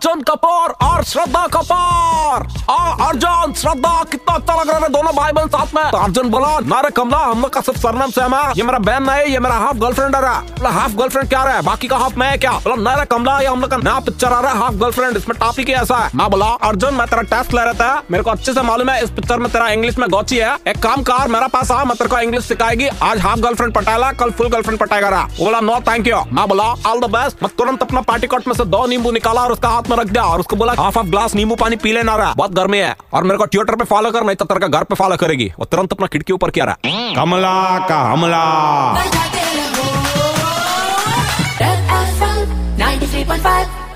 अर्जुन कपूर और श्रद्धा कपूर। आ, अर्जुन, श्रद्धा, कितना अच्छा लग रहा है दोनों भाई बहन साथ में। तो अर्जुन बोला, ना रे कमला, हम लोग का सिर्फ़ सरनाम से है। ये मेरा बहन नहीं ये मेरा हाफ़ गर्लफ्रेंड है हाफ़ गर्लफ्रेंड क्या रहा है बाकी का हाफ़ मैं क्या? बोला, ना रे कमला, ये हम लोग का नया पिक्चर आ रहा है हाफ़ गर्लफ्रेंड इसमें टॉपिक ही ऐसा है। मैं बोला, अर्जुन, मैं तेरा टेस्ट ले रहा था। मेरे को अच्छे से मालूम है, इस पिक्चर में तेरा इंग्लिश में गौची है। एक काम कर, मेरा पास आ, मैं तेरे को इंग्लिश सिखाएगी। आज हाफ़ गर्लफ्रेंड पटाएगा कल फुल गर्लफ्रेंड पटाएगा बोला नो थैंक यू मैं बोला ऑल द बेस्ट मैं तुरंत अपना पार्टी कोट में से दो नींबू निकाला और उसका हाथ में रख दिया और उसको बोला हाफ़ हाफ़ ग्लास नींबू पानी पी लेना रहा बहुत गर्मी है। और मेरे को ट्विटर पे फॉलो कर नहीं तो तेरे का घर पे फॉलो करेगी। और तुरंत अपना खिड़की ऊपर क्या रहा कमला का हमला। 93.5